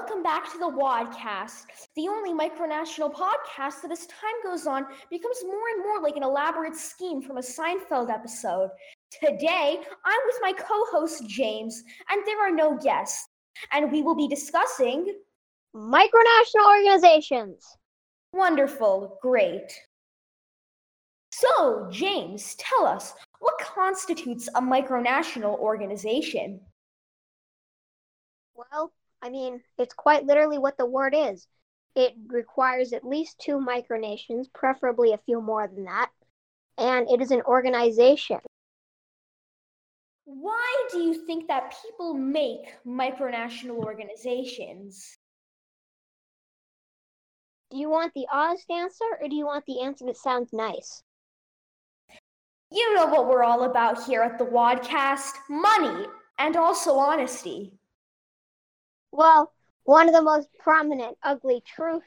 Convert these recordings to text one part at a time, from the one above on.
welcome back to the Wadcast, the only micronational podcast that as time goes on becomes more and more like an elaborate scheme from a Seinfeld episode. Today, I'm with my co host James, and there are no guests, and we will be discussing Micronational organizations. wonderful, great. So, James, tell us what constitutes a micronational organization? Well, I mean, it's quite literally what the word is. It requires at least two micronations, preferably a few more than that, and it is an organization. Why do you think that people make micronational organizations? Do you want the honest answer or do you want the answer that sounds nice? You know what we're all about here at the Wadcast money and also honesty. Well, one of the most prominent ugly truth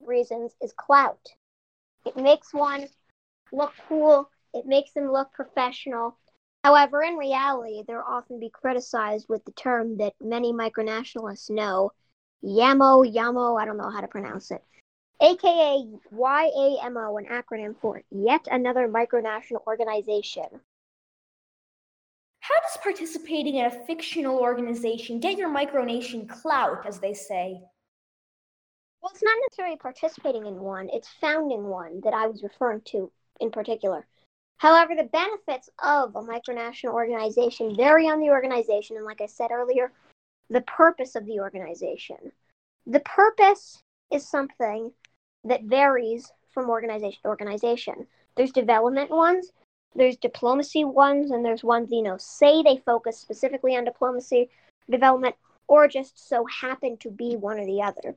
reasons is clout. It makes one look cool, it makes them look professional. However, in reality, they're often be criticized with the term that many micronationalists know YAMO, YAMO, I don't know how to pronounce it, aka YAMO, an acronym for Yet Another Micronational Organization. How does participating in a fictional organization get your micronation clout, as they say? Well, it's not necessarily participating in one, it's founding one that I was referring to in particular. However, the benefits of a micronational organization vary on the organization, and like I said earlier, the purpose of the organization. The purpose is something that varies from organization to organization. There's development ones, there's diplomacy ones, and there's ones, you know, say they focus specifically on diplomacy, development, or just so happen to be one or the other.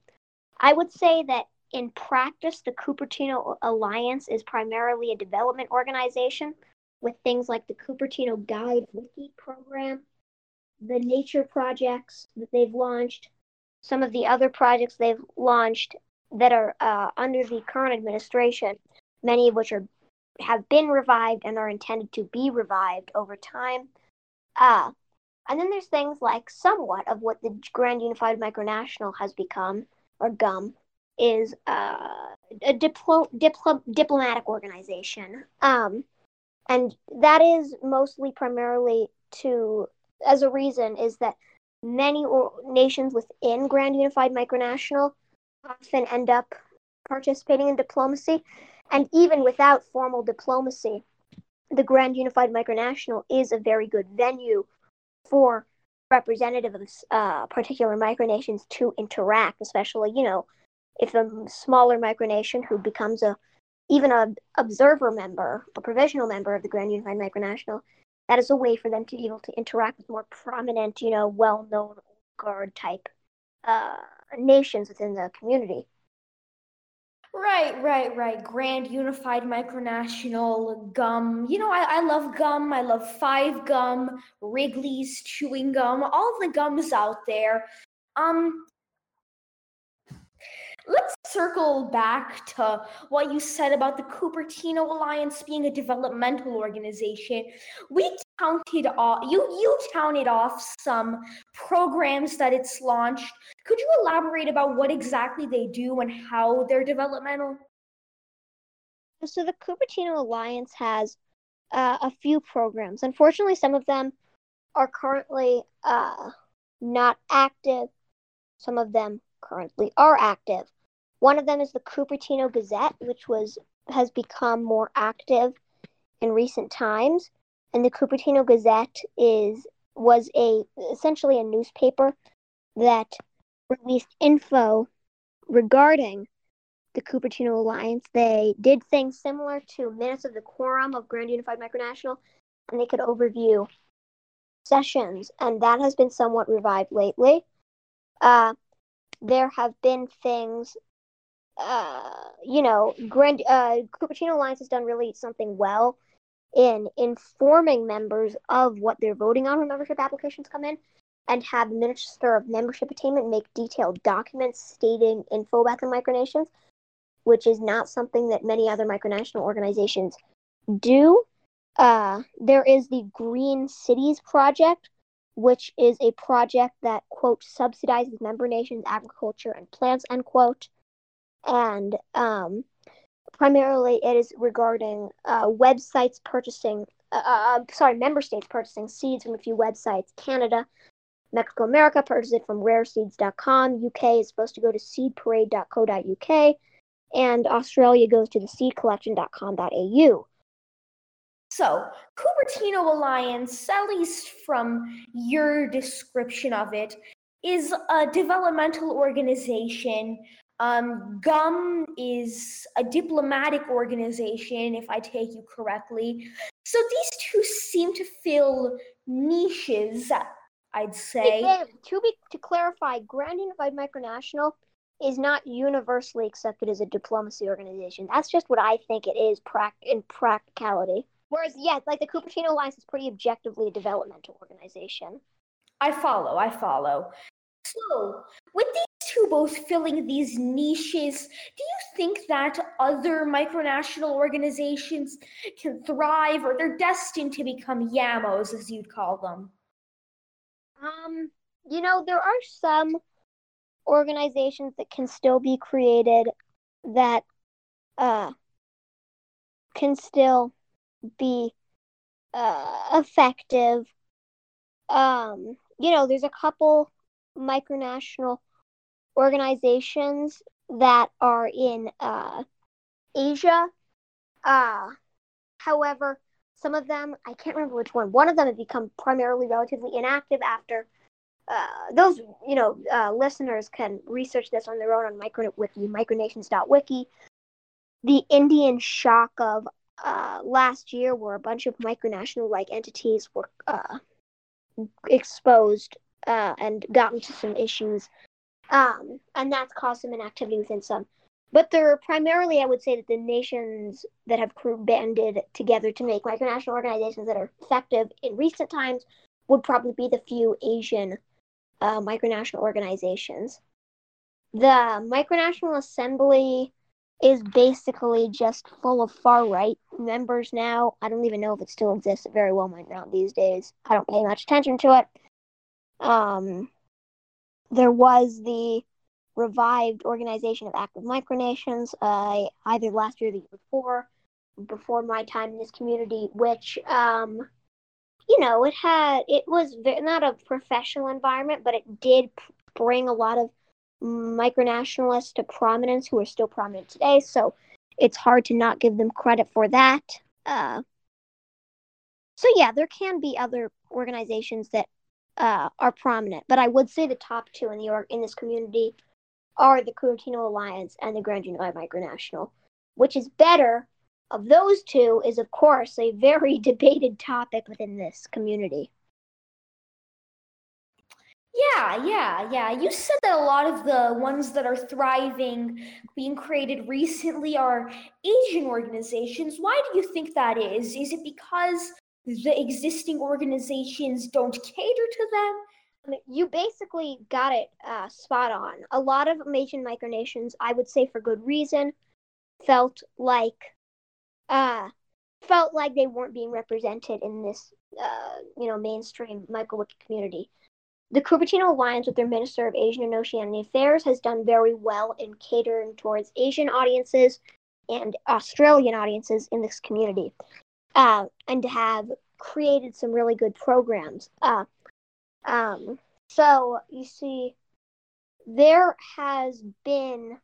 I would say that in practice, the Cupertino Alliance is primarily a development organization with things like the Cupertino Guide Wiki program, the nature projects that they've launched, some of the other projects they've launched that are uh, under the current administration, many of which are have been revived and are intended to be revived over time. Uh, and then there's things like somewhat of what the Grand Unified Micronational has become, or GUM, is uh, a diplo- diplo- diplomatic organization. Um, and that is mostly primarily to, as a reason, is that many or- nations within Grand Unified Micronational often end up participating in diplomacy. And even without formal diplomacy, the Grand Unified Micronational is a very good venue for representatives of uh, particular micronations to interact, especially, you know, if a smaller micronation who becomes a even an observer member, a provisional member of the Grand Unified Micronational, that is a way for them to be able to interact with more prominent, you know, well-known guard type uh, nations within the community. Right, right, right. Grand Unified Micronational Gum. You know, I, I love gum. I love Five Gum, Wrigley's Chewing Gum, all the gums out there. Um, let's circle back to what you said about the Cupertino Alliance being a developmental organization. We counted off you you counted off some programs that it's launched. Could you elaborate about what exactly they do and how they're developmental? So the Cupertino Alliance has uh, a few programs. Unfortunately, some of them are currently uh, not active. Some of them currently are active. One of them is the Cupertino Gazette, which was has become more active in recent times. And the Cupertino Gazette is was a essentially a newspaper that released info regarding the Cupertino Alliance. They did things similar to Minutes of the Quorum of Grand Unified Micronational, and they could overview sessions, and that has been somewhat revived lately. Uh, there have been things, uh, you know, Grand uh, Cupertino Alliance has done really something well in informing members of what they're voting on when membership applications come in and have the Minister of Membership Attainment make detailed documents stating info about the micronations, which is not something that many other micronational organizations do. Uh, there is the Green Cities Project, which is a project that quote subsidizes member nations' agriculture and plants end quote, and um, primarily it is regarding uh, websites purchasing. Uh, uh, sorry, member states purchasing seeds from a few websites. Canada, Mexico, America purchases it from rareseeds.com. UK is supposed to go to seedparade.co.uk, and Australia goes to the seedcollection.com.au. So, Cupertino Alliance, at least from your description of it, is a developmental organization. Um, GUM is a diplomatic organization, if I take you correctly. So these two seem to fill niches, I'd say. to be to clarify, Grand Unified Micronational is not universally accepted as a diplomacy organization. That's just what I think it is pra- in practicality. Whereas, yeah, like the Cupertino Alliance is pretty objectively a developmental organization. I follow, I follow. So, with these both filling these niches, do you think that other micronational organizations can thrive or they're destined to become YAMOs, as you'd call them? Um, you know, there are some organizations that can still be created that uh can still be uh, effective. Um, you know, there's a couple micronational organizations that are in uh, Asia. Uh, however, some of them, I can't remember which one, one of them has become primarily relatively inactive after. Uh, those you know uh, listeners can research this on their own on MicroWiki micronations.wiki the indian shock of uh, last year where a bunch of micronational like entities were uh, exposed uh, and got into some issues, um, and that's caused some inactivity within some. But there are primarily, I would say, that the nations that have banded together to make micronational organizations that are effective in recent times would probably be the few Asian uh, micronational organizations. The Micronational Assembly is basically just full of far right members now. I don't even know if it still exists. It very well might not these days. I don't pay much attention to it. Um, there was the revived Organization of Active Micronations, uh, either last year or the year before, before my time in this community, which, um, you know, it had, it was very, not a professional environment, but it did bring a lot of micronationalists to prominence who are still prominent today. So it's hard to not give them credit for that. Uh, so yeah, there can be other organizations that uh, are prominent, but I would say the top two in the org- in this community are the Cupertino Alliance and the Grand Unified Micronational. Which is better of those two is of course a very debated topic within this community. Yeah, yeah, yeah. You said that a lot of the ones that are thriving, being created recently, are Asian organizations. Why do you think that is? Is it because the existing organizations don't cater to them? You basically got it uh, spot on. A lot of Asian micronations, I would say for good reason, felt like uh, felt like they weren't being represented in this, uh, you know, mainstream MicroWiki community. The Cupertino Alliance, with their Minister of Asian and Oceanian Affairs, has done very well in catering towards Asian audiences and Australian audiences in this community, uh, and have created some really good programs. Uh, um, so you see, there has been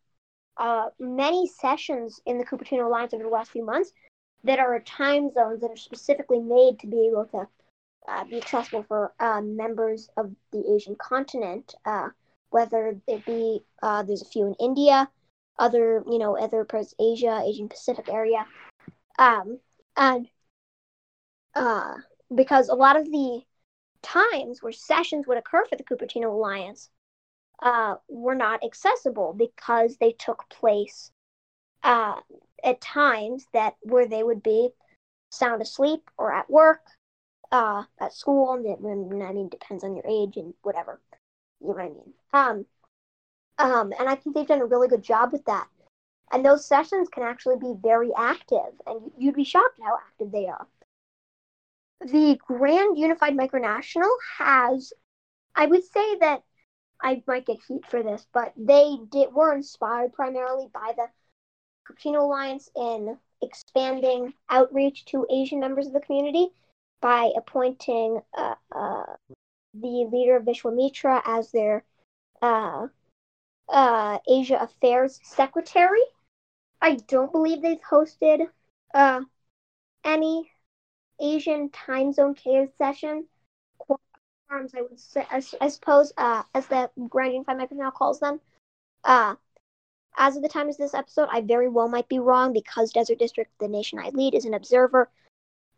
uh, many sessions in the Cupertino Alliance over the last few months that are time zones that are specifically made to be able to uh, be accessible for uh, members of the Asian continent, uh, whether it be uh, there's a few in India, other you know other parts Asia, Asian Pacific area, um, and uh, because a lot of the times where sessions would occur for the Cupertino Alliance uh, were not accessible because they took place at times that where they would be sound asleep or at work uh, at school. And I mean, depends on your age and whatever. You know what I mean? Um, um, and I think they've done a really good job with that. And those sessions can actually be very active, and you'd be shocked how active they are. The Grand Unified Micronational has, I would say that I might get heat for this, but they did were inspired primarily by the Cupertino Alliance in expanding outreach to Asian members of the community by appointing uh, uh, the leader of Vishwamitra as their uh, uh, Asia Affairs Secretary. I don't believe they've hosted uh, any Asian time zone chaos session. Quorums, I would say, I, I suppose, uh, as the grinding five Unified Micronational calls them. Uh, as of the time of this episode, I very well might be wrong because Desert District, the nation I lead, is an observer.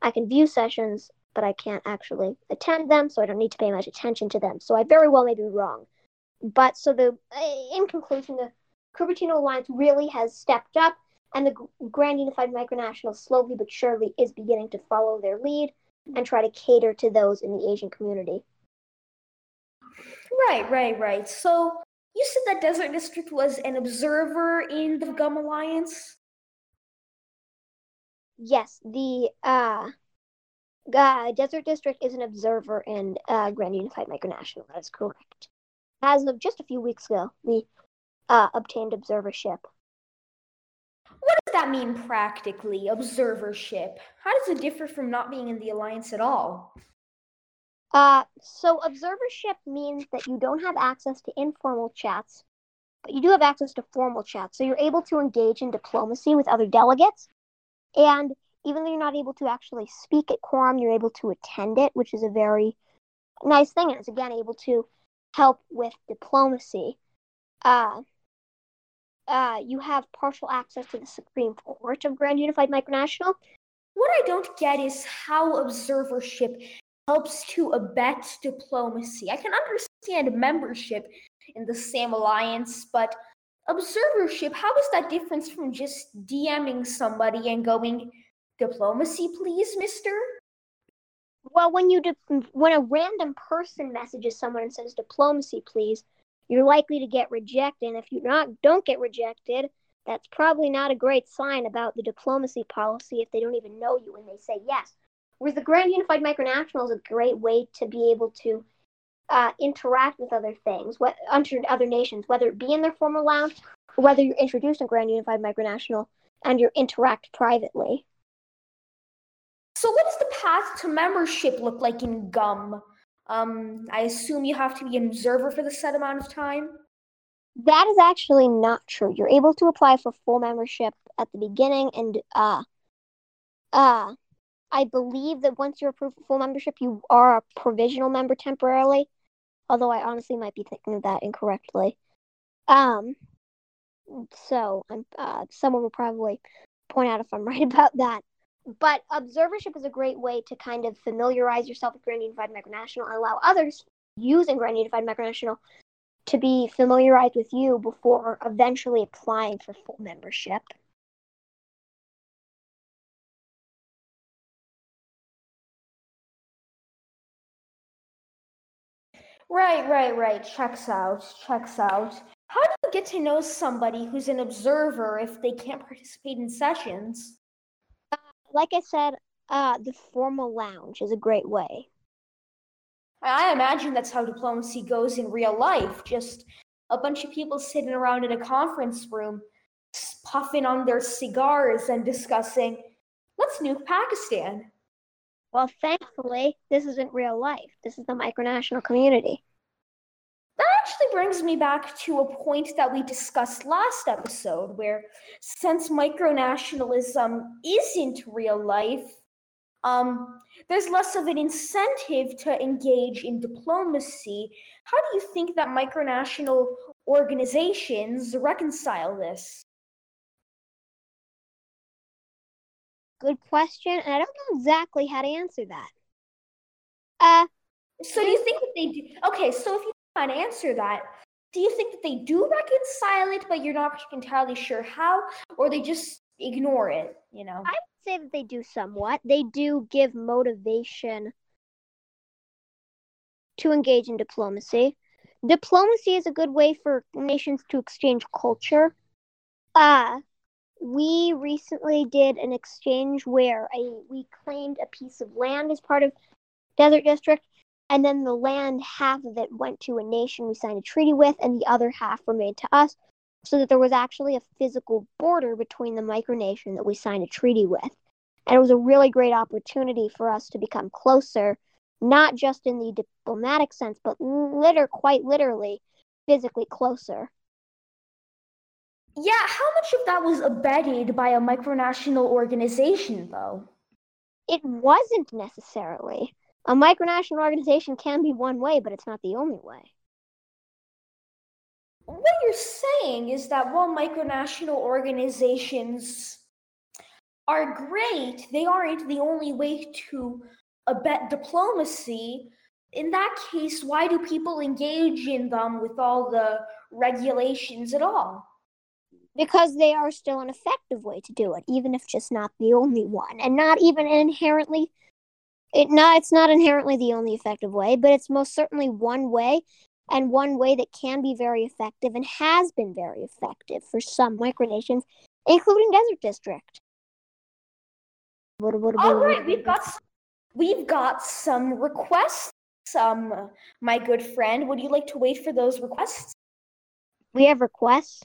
I can view sessions, but I can't actually attend them, so I don't need to pay much attention to them. So I very well may be wrong. But so the in conclusion, the Cupertino Alliance really has stepped up, and the Grand Unified Micronational slowly but surely is beginning to follow their lead and try to cater to those in the Asian community. Right, right, right. So you said that Desert District was an observer in the Gum Alliance? Yes, the uh, uh, Desert District is an observer in uh, Grand Unified Micronational. That is correct. As of just a few weeks ago, we uh, obtained observership. What does that mean practically, observership? How does it differ from not being in the Alliance at all? Uh, so observership means that you don't have access to informal chats, but you do have access to formal chats. So you're able to engage in diplomacy with other delegates. And even though you're not able to actually speak at quorum, you're able to attend it, which is a very nice thing. And it's again able to help with diplomacy. Uh, uh, you have partial access to the Supreme Court of Grand Unified Micronational. What I don't get is how observership helps to abet diplomacy. I can understand membership in the same alliance, but observership, how is that different from just DMing somebody and going, diplomacy, please, mister? Well, when you di- when a random person messages someone and says diplomacy, please, you're likely to get rejected. And if you not don't get rejected, that's probably not a great sign about the diplomacy policy if they don't even know you and they say yes. Whereas the Grand Unified Micronational is a great way to be able to uh, interact with other things, what under other nations, whether it be in their formal lounge or whether you're introduced in Grand Unified Micronational and you interact privately. So, what does the path to membership look like in GUM? Um, I assume you have to be an observer for the set amount of time. That is actually not true. You're able to apply for full membership at the beginning, and uh, uh, I believe that once you're approved for full membership, you are a provisional member temporarily. Although I honestly might be thinking of that incorrectly. Um, so I'm uh, someone will probably point out if I'm right about that. But observership is a great way to kind of familiarize yourself with Grand Unified Micronational and allow others using Grand Unified Micronational to be familiarized with you before eventually applying for full membership. Right, right, right. Checks out. Checks out. How do you get to know somebody who's an observer if they can't participate in sessions? Like I said, uh, the formal lounge is a great way. I imagine that's how diplomacy goes in real life. Just a bunch of people sitting around in a conference room, puffing on their cigars and discussing, let's nuke Pakistan. Well, thankfully, this isn't real life. This is the micronational community. That actually brings me back to a point that we discussed last episode, where since micronationalism isn't real life, um, there's less of an incentive to engage in diplomacy. How do you think that micronational organizations reconcile this? Good question, and I don't know exactly how to answer that. Uh, so do you think that they do? Okay, so if you can't answer that, do you think that they do reconcile it, but you're not entirely sure how, or they just ignore it? You know, I would say that they do somewhat. They do give motivation to engage in diplomacy. Diplomacy is a good way for nations to exchange culture. Uh, we recently did an exchange where a, we claimed a piece of land as part of Desert District, and then the land, half of it went to a nation we signed a treaty with, and the other half remained to us, so that there was actually a physical border between the micronation that we signed a treaty with. And it was a really great opportunity for us to become closer, not just in the diplomatic sense, but liter quite literally, physically closer. Yeah, how much of that was abetted by a micronational organization, though? It wasn't necessarily. A micronational organization can be one way, but it's not the only way. What you're saying is that while micronational organizations are great, they aren't the only way to abet diplomacy. In that case, why do people engage in them with all the regulations at all? because they are still an effective way to do it, even if just not the only one, and not even inherently. It not it's not inherently the only effective way, but it's most certainly one way, and one way that can be very effective and has been very effective for some micronations, including Desert District. All right, we've got we've got some requests. Some, my good friend, would you like to wait for those requests? We have requests.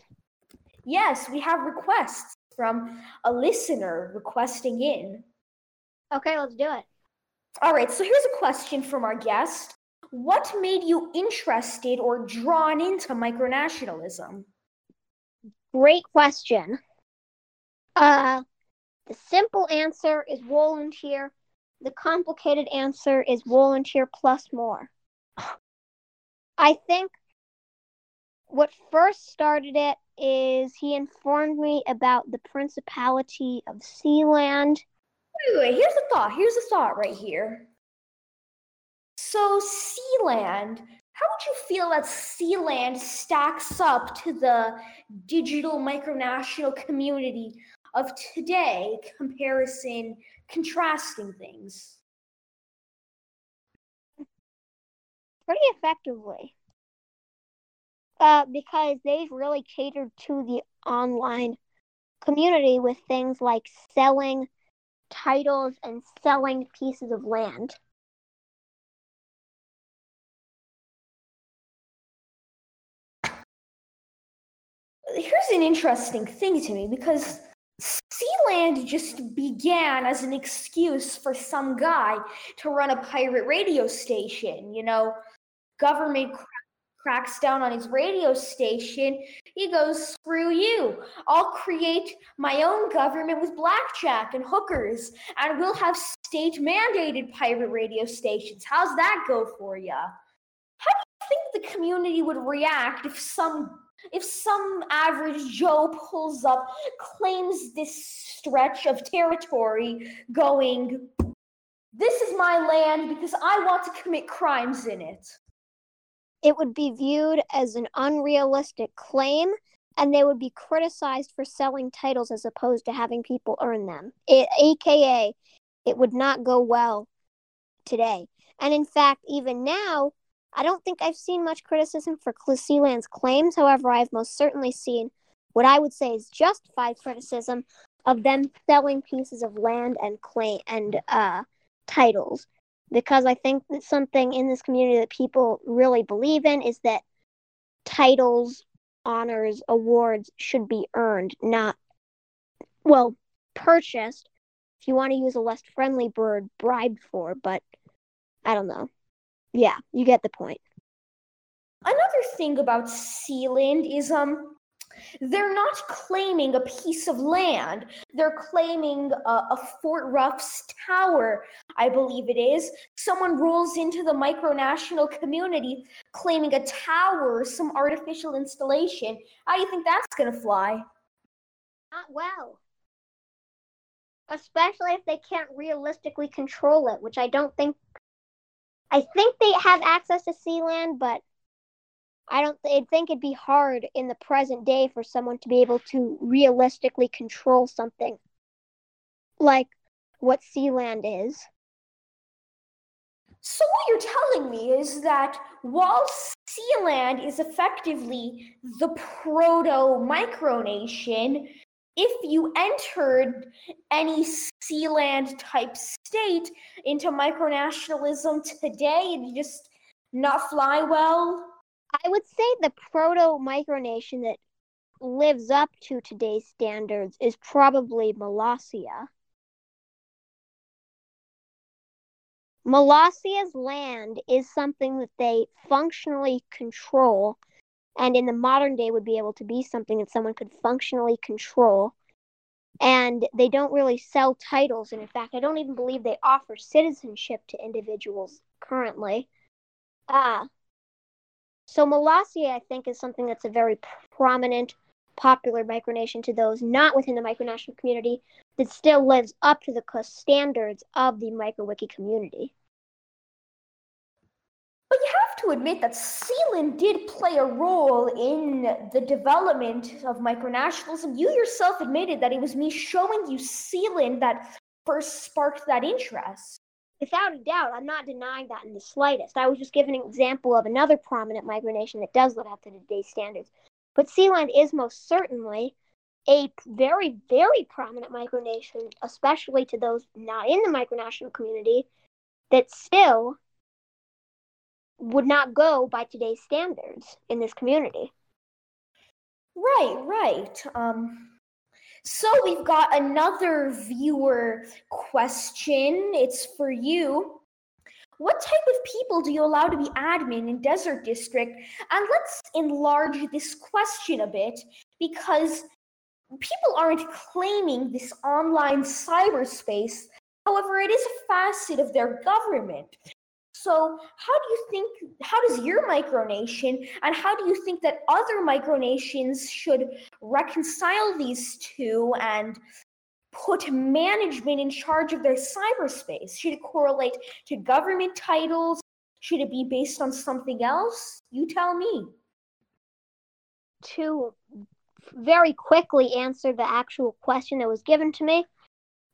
Yes, we have requests from a listener requesting in. Okay, let's do it. All right, so here's a question from our guest. What made you interested or drawn into micronationalism? Great question. Uh, the simple answer is volunteer. The complicated answer is volunteer plus more. I think what first started it is he informed me about the Principality of Sealand. Wait, wait, here's a thought. Here's a thought right here. So, Sealand, how would you feel that Sealand stacks up to the digital micronational community of today, comparison, contrasting things? Pretty effectively uh, because they've really catered to the online community with things like selling titles and selling pieces of land. Here's an interesting thing to me because Sealand just began as an excuse for some guy to run a pirate radio station. You know, government cracks down on his radio station, he goes, Screw you. I'll create my own government with blackjack and hookers, and we'll have state mandated pirate radio stations. How's that go for you? How do you think the community would react if some if some average Joe pulls up, claims this stretch of territory, going, This is my land because I want to commit crimes in it? It would be viewed as an unrealistic claim and they would be criticized for selling titles as opposed to having people earn them. It, AKA, it would not go well today. And in fact, even now, I don't think I've seen much criticism for Sealand's claims. However, I've most certainly seen what I would say is justified criticism of them selling pieces of land and claim and uh, titles because I think that something in this community that people really believe in is that titles, honors, awards should be earned, not, well, purchased. If you want to use a less friendly word, bribed for, but I don't know. Yeah, you get the point. Another thing about Sealand is um they're not claiming a piece of land. They're claiming a, a, Fort Roughs tower, I believe it is. Someone rolls into the micronational community claiming a tower, some artificial installation. How do you think that's going to fly? Not well. Especially if they can't realistically control it, which I don't think. I think they have access to Sealand, but I don't th- think it'd be hard in the present day for someone to be able to realistically control something like what Sealand is. So what you're telling me is that while Sealand is effectively the proto micronation, if you entered any Sealand type state into micronationalism today, it just not fly well. I would say the proto micronation that lives up to today's standards is probably Molossia. Molossia's land is something that they functionally control, and in the modern day would be able to be something that someone could functionally control. And they don't really sell titles, and in fact, I don't even believe they offer citizenship to individuals currently. Uh, so Molossia, I think, is something that's a very prominent, popular micronation to those not within the micronational community that still lives up to the standards of the MicroWiki community. But you have to admit that Sealand did play a role in the development of micronationalism. You yourself admitted that it was me showing you Sealand that first sparked that interest. Without a doubt, I'm not denying that in the slightest. I was just giving an example of another prominent micronation that does live up to today's standards. But Sealand is most certainly a very, very prominent micronation, especially to those not in the micronational community, that still would not go by today's standards in this community. Right, right. Um, so we've got another viewer question. It's for you. What type of people do you allow to be admin in Desert District? And let's enlarge this question a bit because people aren't claiming this online cyberspace. However, it is a facet of their government. So, how do you think, how does your micronation and how do you think that other micronations should reconcile these two and put management in charge of their cyberspace? Should it correlate to government titles? Should it be based on something else? You tell me. To very quickly answer the actual question that was given to me,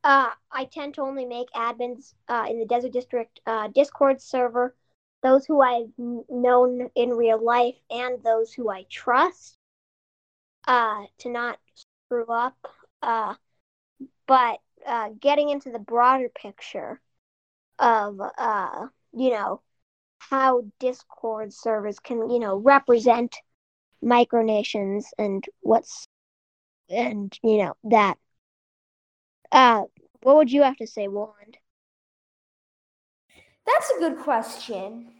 uh, I tend to only make admins uh, in the Desert District uh, Discord server, those who I've known in real life and those who I trust, uh, to not screw up. Uh, but uh, getting into the broader picture of, you know, how Discord servers can, you know, represent micronations and what's, and, you know, that uh, what would you have to say, Woland? That's a good question.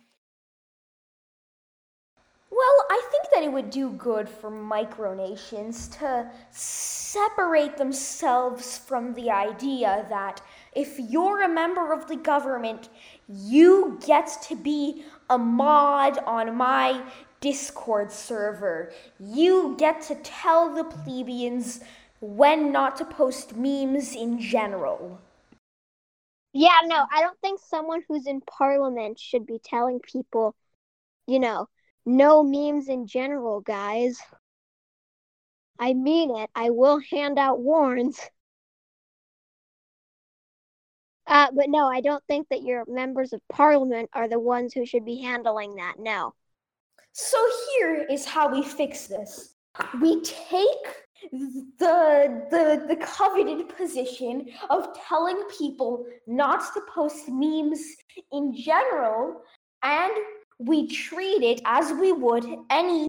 Well, I think that it would do good for micronations to separate themselves from the idea that if you're a member of the government, you get to be a mod on my Discord server. You get to tell the plebeians when not to post memes in general. Yeah, no, I don't think someone who's in parliament should be telling people, you know, no memes in general, guys. I mean it. I will hand out warns. Uh, but no, I don't think that your members of parliament are the ones who should be handling that. No. So here is how we fix this. We take the the the coveted position of telling people not to post memes in general and we treat it as we would any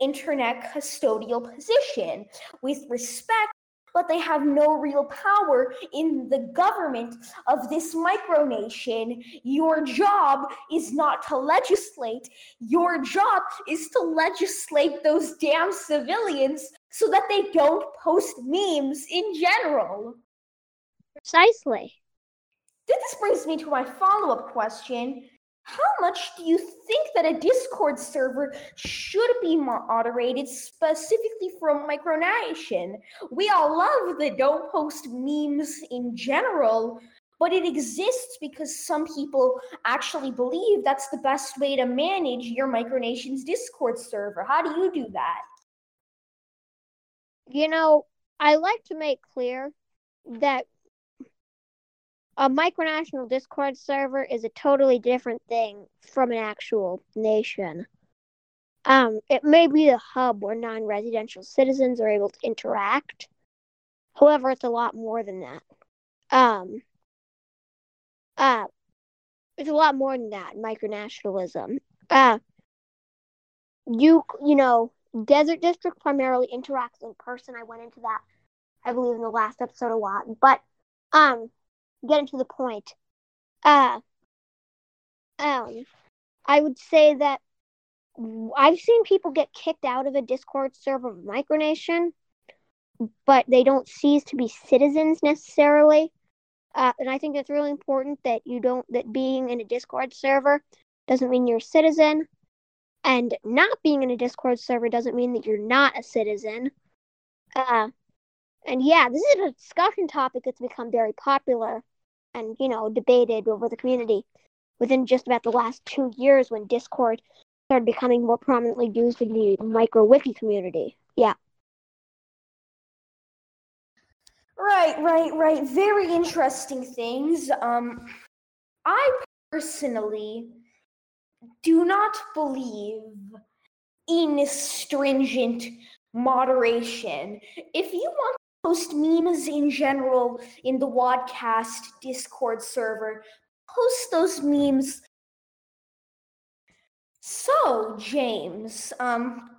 internet custodial position. With respect but they have no real power in the government of this micronation. Your job is not to legislate, your job is to legislate those damn civilians so that they don't post memes in general. Precisely. This brings me to my follow up question. How much do you think that a Discord server should be moderated specifically from micronation? We all love the don't post memes in general, but it exists because some people actually believe that's the best way to manage your micronation's Discord server. How do you do that? You know, I like to make clear that a micronational Discord server is a totally different thing from an actual nation. Um, it may be the hub where non residential citizens are able to interact, However, it's a lot more than that. Um, uh, it's a lot more than that. Micronationalism. Uh, you you know, Desert District primarily interacts in person. I went into that, I believe, in the last episode a lot. But um, getting to the point, uh, um, I would say that I've seen people get kicked out of a Discord server of Micronation, but they don't cease to be citizens necessarily. Uh, and I think it's really important that you don't that being in a Discord server doesn't mean you're a citizen, and not being in a Discord server doesn't mean that you're not a citizen. Uh, and yeah, this is a discussion topic that's become very popular and you know debated over the community within just about the last two years when Discord started becoming more prominently used in the micro wiki community. Yeah. Right, right, right. Very interesting things. Um, I personally do not believe in stringent moderation. If you want post memes in general in the Wadcast Discord server, post those memes. So, James, um,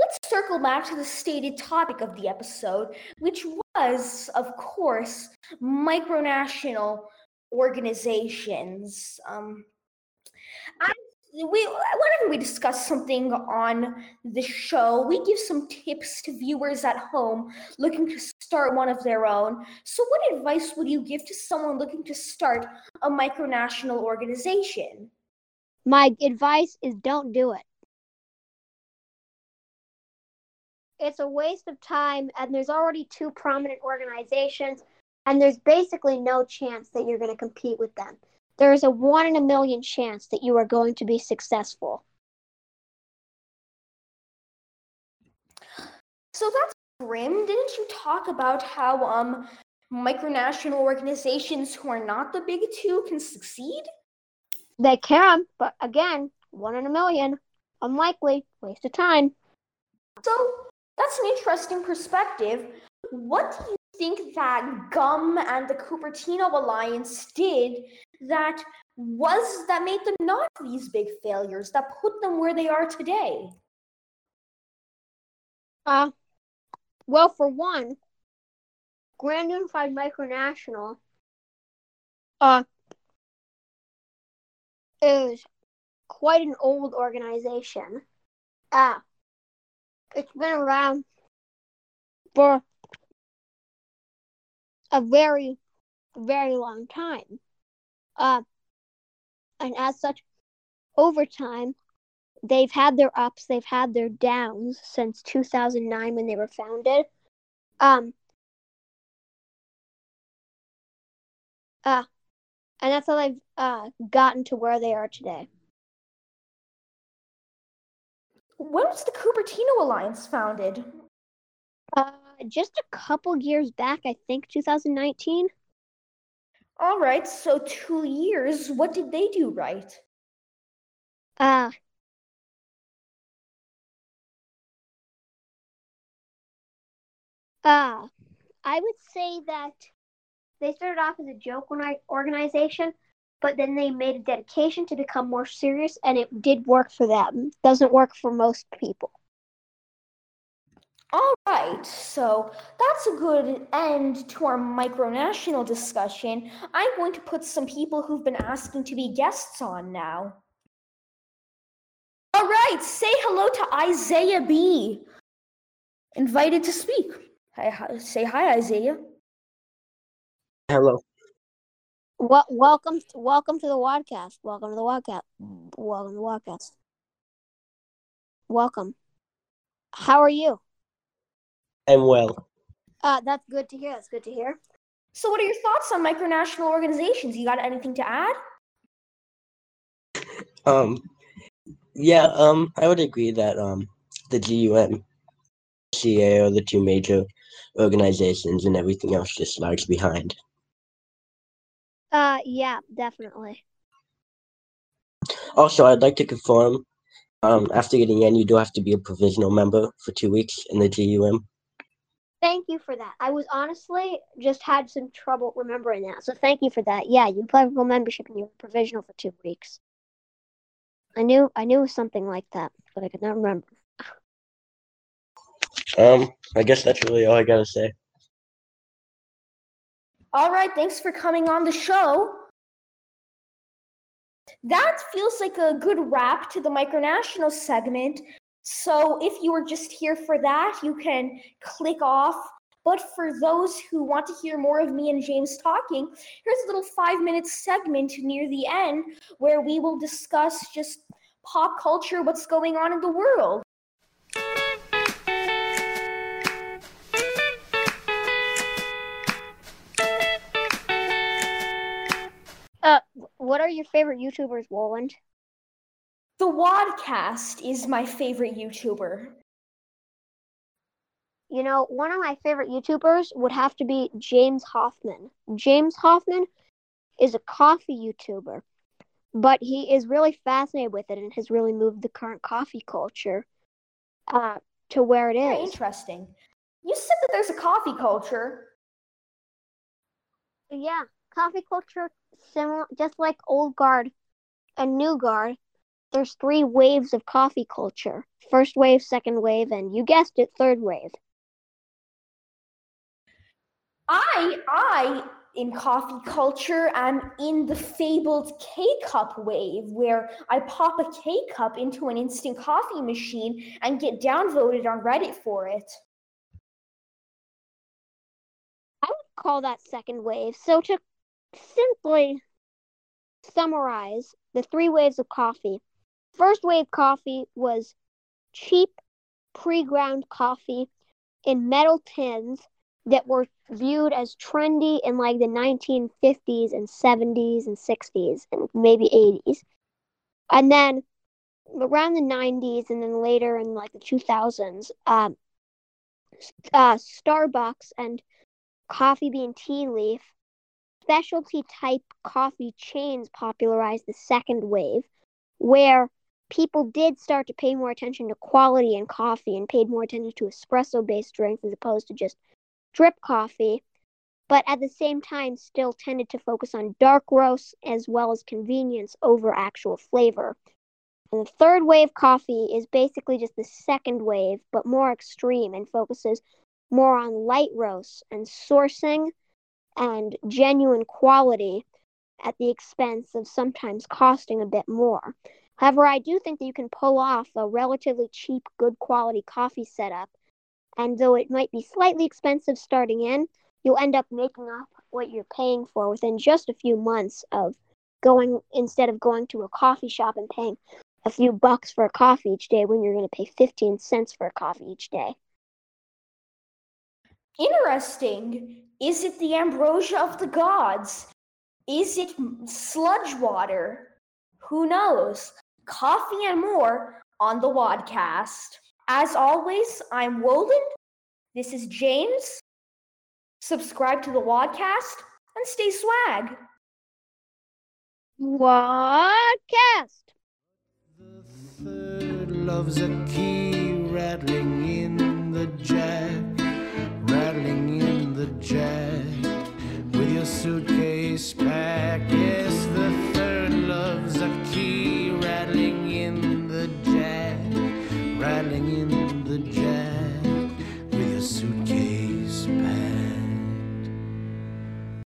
let's circle back to the stated topic of the episode, which was, of course, micronational organizations. Um, I, we, whenever we discuss something on the show, we give some tips to viewers at home looking to start one of their own. So, what advice would you give to someone looking to start a micronational organization? My advice is don't do it. it's a waste of time and there's already two prominent organizations and there's basically no chance that you're going to compete with them there is a one in a million chance that you are going to be successful. So that's grim. Didn't you talk about how um micronational organizations who are not the big two can succeed? They can but again one in a million. Unlikely. Waste of time. So that's an interesting perspective. What do you think that Gum and the Cupertino Alliance did that was that made them not these big failures, that put them where they are today? Uh, well, for one, Grand Unified Micronational uh, is quite an old organization. Uh, it's been around for a very, very long time. Uh, and as such, over time, they've had their ups, they've had their downs since 2009 when they were founded. Um, uh, and that's how they've uh, gotten to where they are today. When was the Cupertino Alliance founded? Uh, just a couple years back, I think 2019. All right, so two years. What did they do right? Uh, uh, I would say that they started off as a joke organization, but then they made a dedication to become more serious and it did work for them doesn't work for most people all right so that's a good end to our micronational discussion i'm going to put some people who've been asking to be guests on now all right say hello to isaiah b invited to speak hi, hi say hi isaiah hello well, welcome, welcome to the Wadcast. Welcome to the Wadcast. Welcome to the Wadcast. Welcome. How are you? I'm well. Uh, that's good to hear. That's good to hear. So, what are your thoughts on micronational organizations? You got anything to add? Um, yeah, um, I would agree that um, the GUM, CA are the two major organizations, and everything else just lags behind. Uh, yeah, definitely. Also, I'd like to confirm, um, after getting in, you do have to be a provisional member for two weeks in the GUM. Thank you for that. I was honestly just had some trouble remembering that. So thank you for that. Yeah, you apply for membership and you were provisional for two weeks. I knew I knew something like that, but I could not remember. Um, I guess that's really all I gotta say. All right, thanks for coming on the show. That feels like a good wrap to the micronational segment. So if you were just here for that, you can click off. But for those who want to hear more of me and James talking, here's a little five minute segment near the end where we will discuss just pop culture, what's going on in the world. Uh, what are your favorite YouTubers, Woland? The Wadcast is my favorite YouTuber. You know, one of my favorite YouTubers would have to be James Hoffmann. James Hoffmann is a coffee YouTuber, but he is really fascinated with it and has really moved the current coffee culture uh, to where it Very is. interesting. You said that there's a coffee culture. Yeah, coffee culture similar, just like old guard and new guard. There's three waves of coffee culture: first wave, second wave, and you guessed it, third wave. I, I, in coffee culture, am in the fabled K cup wave, where I pop a K cup into an instant coffee machine and get downvoted on Reddit for it. I would call that second wave. So to simply summarize the three waves of coffee. First wave coffee was cheap pre-ground coffee in metal tins that were viewed as trendy in like the 1950s and 70s and 60s and maybe 80s. And then around the 90s and then later in like the 2000s, um, uh, Starbucks and Coffee Bean Tea Leaf specialty type coffee chains popularized the second wave, where people did start to pay more attention to quality in coffee and paid more attention to espresso based drinks as opposed to just drip coffee, but at the same time still tended to focus on dark roasts as well as convenience over actual flavor. And the third wave coffee is basically just the second wave, but more extreme and focuses more on light roasts and sourcing and genuine quality at the expense of sometimes costing a bit more. However, I do think that you can pull off a relatively cheap, good quality coffee setup, and though it might be slightly expensive starting in, you'll end up making up what you're paying for within just a few months of going instead of going to a coffee shop and paying a few bucks for a coffee each day when you're going to pay 15 cents for a coffee each day. Interesting. Is it the ambrosia of the gods? Is it sludge water? Who knows? Coffee and more on the Wadcast. As always, I'm Woland. This is James. Subscribe to the Wadcast and stay swag. Wadcast. The third loves a key rattling in the jack, rattling in the jack with your suitcase packed.